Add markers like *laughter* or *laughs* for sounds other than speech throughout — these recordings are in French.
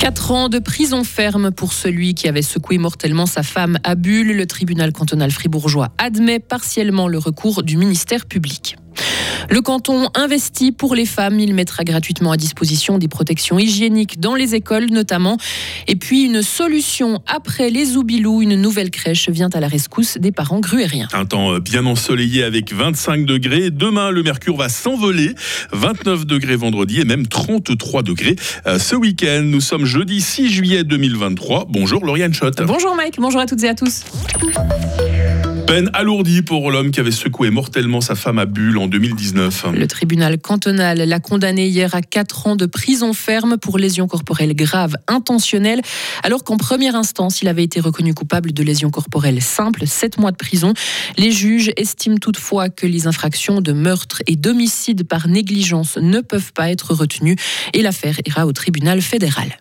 Quatre ans de prison ferme pour celui qui avait secoué mortellement sa femme à Bulle. Le tribunal cantonal fribourgeois admet partiellement le recours du ministère public. Le canton investit pour les femmes. Il mettra gratuitement à disposition des protections hygiéniques dans les écoles notamment. Et puis une solution après les Oubilous, une nouvelle crèche vient à la rescousse des parents gruériens. Un temps euh, bien ensoleillé avec 25 degrés. Demain, le mercure va s'envoler. 29 degrés vendredi et même 33 degrés euh, ce week-end. Nous sommes jeudi 6 juillet 2023. Bonjour Lauriane Schott. Bonjour Mike, bonjour à toutes et à tous. Peine alourdie pour l'homme qui avait secoué mortellement sa femme à Bulle en 2019. Le tribunal cantonal l'a condamné hier à 4 ans de prison ferme pour lésions corporelles graves intentionnelles, alors qu'en première instance, il avait été reconnu coupable de lésions corporelles simples, 7 mois de prison. Les juges estiment toutefois que les infractions de meurtre et d'homicide par négligence ne peuvent pas être retenues et l'affaire ira au tribunal fédéral.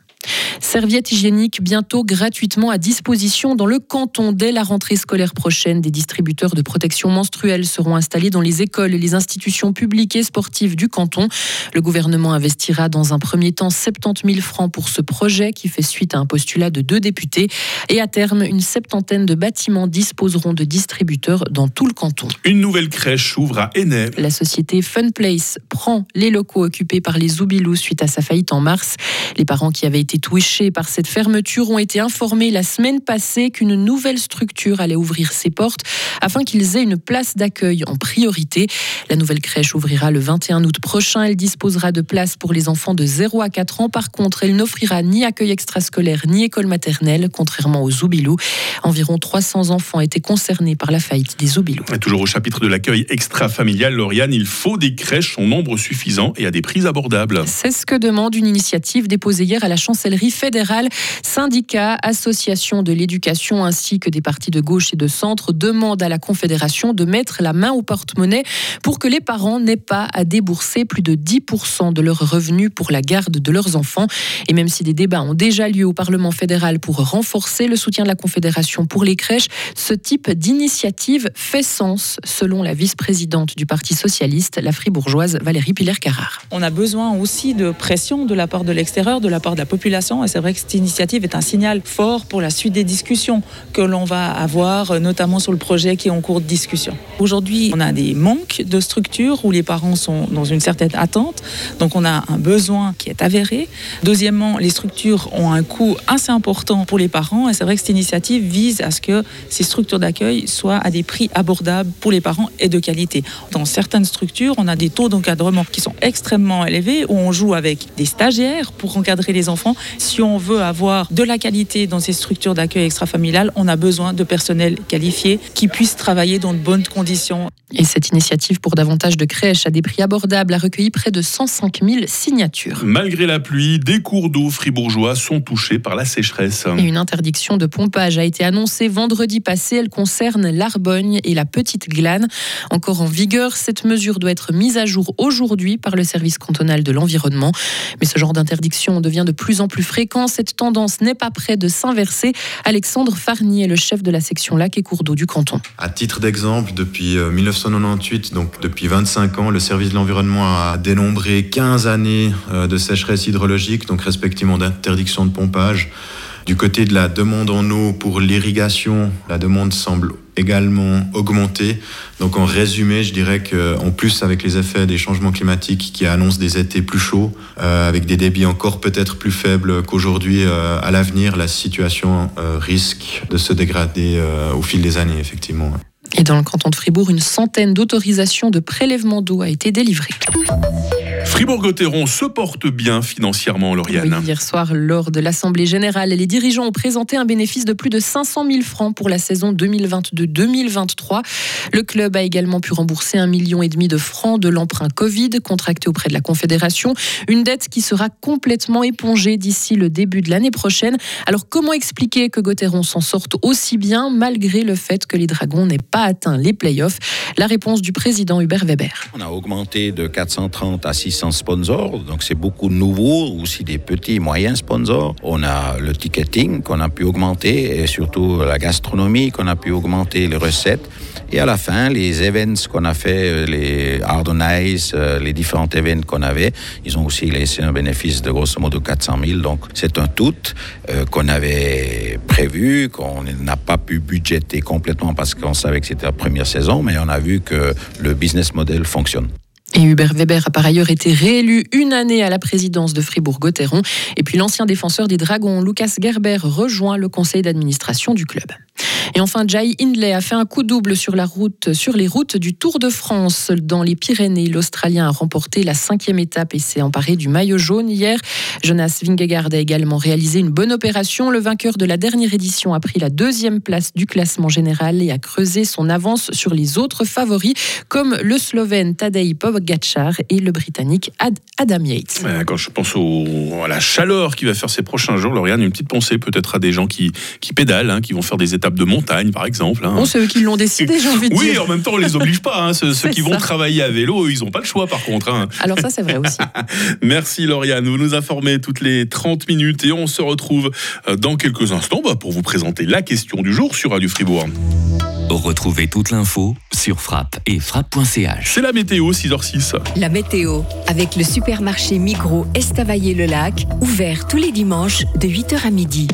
Serviettes hygiéniques bientôt gratuitement à disposition dans le canton. Dès la rentrée scolaire prochaine, des distributeurs de protection menstruelle seront installés dans les écoles et les institutions publiques et sportives du canton. Le gouvernement investira dans un premier temps 70 000 francs pour ce projet qui fait suite à un postulat de deux députés. Et à terme, une septantaine de bâtiments disposeront de distributeurs dans tout le canton. Une nouvelle crèche ouvre à Enay. La société Funplace prend les locaux occupés par les Zoubilous suite à sa faillite en mars. Les parents qui avaient été touchés par cette fermeture ont été informés la semaine passée qu'une nouvelle structure allait ouvrir ses portes afin qu'ils aient une place d'accueil en priorité. La nouvelle crèche ouvrira le 21 août prochain. Elle disposera de places pour les enfants de 0 à 4 ans. Par contre, elle n'offrira ni accueil extrascolaire ni école maternelle, contrairement aux Zoubilous. Environ 300 enfants étaient concernés par la faillite des Zoubilous. Toujours au chapitre de l'accueil extra-familial, Lauriane, il faut des crèches en nombre suffisant et à des prix abordables. C'est ce que demande une initiative déposée hier à la chancellerie fédérale. Syndicats, associations de l'éducation ainsi que des partis de gauche et de centre demandent à la Confédération de mettre la main au porte-monnaie pour que les parents n'aient pas à débourser plus de 10% de leurs revenus pour la garde de leurs enfants. Et même si des débats ont déjà lieu au Parlement fédéral pour renforcer le soutien de la Confédération pour les crèches, ce type d'initiative fait sens, selon la vice-présidente du Parti socialiste, la fribourgeoise Valérie Piller-Carrard. On a besoin aussi de pression de la part de l'extérieur, de la part de la population, vrai que cette initiative est un signal fort pour la suite des discussions que l'on va avoir, notamment sur le projet qui est en cours de discussion. Aujourd'hui, on a des manques de structures où les parents sont dans une certaine attente, donc on a un besoin qui est avéré. Deuxièmement, les structures ont un coût assez important pour les parents, et c'est vrai que cette initiative vise à ce que ces structures d'accueil soient à des prix abordables pour les parents et de qualité. Dans certaines structures, on a des taux d'encadrement qui sont extrêmement élevés, où on joue avec des stagiaires pour encadrer les enfants. Si on veut avoir de la qualité dans ces structures d'accueil extrafamilial, on a besoin de personnel qualifié qui puisse travailler dans de bonnes conditions. Et cette initiative pour davantage de crèches à des prix abordables a recueilli près de 105 000 signatures. Malgré la pluie, des cours d'eau fribourgeois sont touchés par la sécheresse. Et une interdiction de pompage a été annoncée vendredi passé. Elle concerne l'Arbogne et la Petite Glane. Encore en vigueur, cette mesure doit être mise à jour aujourd'hui par le service cantonal de l'environnement. Mais ce genre d'interdiction devient de plus en plus fréquent. Cette tendance n'est pas près de s'inverser. Alexandre Farnier est le chef de la section lac et cours d'eau du canton. À titre d'exemple, depuis 1998, donc depuis 25 ans, le service de l'environnement a dénombré 15 années de sécheresse hydrologique, donc respectivement d'interdiction de pompage. Du côté de la demande en eau pour l'irrigation, la demande semble également augmenter. Donc en résumé, je dirais qu'en plus avec les effets des changements climatiques qui annoncent des étés plus chauds, euh, avec des débits encore peut-être plus faibles qu'aujourd'hui, euh, à l'avenir, la situation euh, risque de se dégrader au fil des années, effectivement. Et dans le canton de Fribourg, une centaine d'autorisations de prélèvement d'eau a été délivrée. Fribourg-Gotteron se porte bien financièrement, Lauriane. Oui, hier soir, lors de l'Assemblée générale, les dirigeants ont présenté un bénéfice de plus de 500 000 francs pour la saison 2022-2023. Le club a également pu rembourser un million et demi de francs de l'emprunt Covid contracté auprès de la Confédération, une dette qui sera complètement épongée d'ici le début de l'année prochaine. Alors comment expliquer que Gotteron s'en sorte aussi bien malgré le fait que les Dragons n'aient pas atteint les playoffs? La réponse du président Hubert Weber. On a augmenté de 430 à 600 sponsors, donc c'est beaucoup nouveau, aussi des petits et moyens sponsors. On a le ticketing qu'on a pu augmenter et surtout la gastronomie qu'on a pu augmenter les recettes. Et à la fin, les events qu'on a fait, euh, les Hard Ice, euh, les différents events qu'on avait, ils ont aussi laissé un bénéfice de grosso modo 400 000. Donc c'est un tout euh, qu'on avait prévu, qu'on n'a pas pu budgéter complètement parce qu'on savait que c'était la première saison, mais on a vu que le business model fonctionne. Et Hubert Weber a par ailleurs été réélu une année à la présidence de Fribourg-Gotteron. Et puis l'ancien défenseur des Dragons, Lucas Gerber, rejoint le conseil d'administration du club. Et enfin, Jai Hindley a fait un coup double sur, la route, sur les routes du Tour de France dans les Pyrénées. L'Australien a remporté la cinquième étape et s'est emparé du maillot jaune hier. Jonas Vingegaard a également réalisé une bonne opération. Le vainqueur de la dernière édition a pris la deuxième place du classement général et a creusé son avance sur les autres favoris comme le Slovène Tadej Pogacar et le Britannique Adam Yates. quand je pense à la chaleur qui va faire ces prochains jours, Lauriane, une petite pensée peut-être à des gens qui, qui pédalent, hein, qui vont faire des étapes de montagne, par exemple. Hein. Bon, c'est eux qui l'ont décidé, j'ai envie de oui, dire. Oui, en même temps, on les oblige pas. Hein. Ceux, *laughs* qui vont travailler à vélo, ils n'ont pas le choix, par contre. Hein. Alors ça, c'est vrai *laughs* aussi. Merci, Lauriane. Vous nous informez toutes les 30 minutes et on se retrouve euh, dans quelques instants bah, pour vous présenter la question du jour sur Radio Fribourg. Retrouvez toute l'info sur frappe et frappe.ch. C'est la météo 6h06. La météo avec le supermarché Migros Estavayer-le-Lac, ouvert tous les dimanches de 8h à midi.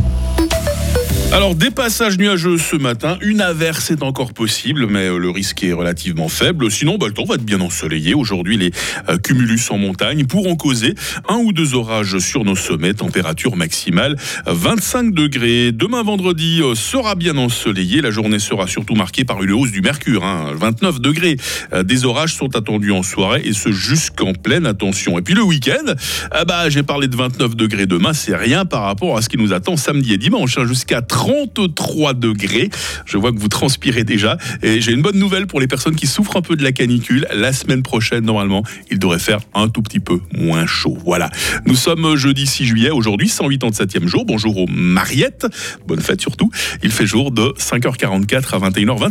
Alors, des passages nuageux ce matin. Une averse est encore possible, mais euh, le risque est relativement faible. Sinon, bah, le temps va être bien ensoleillé. Aujourd'hui, les euh, cumulus en montagne pourront causer un ou deux orages sur nos sommets. Température maximale 25 degrés. Demain, vendredi, euh, sera bien ensoleillé. La journée sera surtout marquée par une hausse du mercure. 29 hein. degrés. des orages sont attendus en soirée et ce jusqu'en pleine attention. Et puis le week-end, ah bah, j'ai parlé de 29 degrés demain. C'est rien par rapport à ce qui nous attend samedi et dimanche. Hein, jusqu'à 33 degrés. Je vois que vous transpirez déjà. Et j'ai une bonne nouvelle pour les personnes qui souffrent un peu de la canicule. La semaine prochaine, normalement, il devrait faire un tout petit peu moins chaud. Voilà. Nous sommes jeudi 6 juillet, aujourd'hui, 187e jour. Bonjour aux Mariettes. Bonne fête surtout. Il fait jour de 5h44 à 21h20.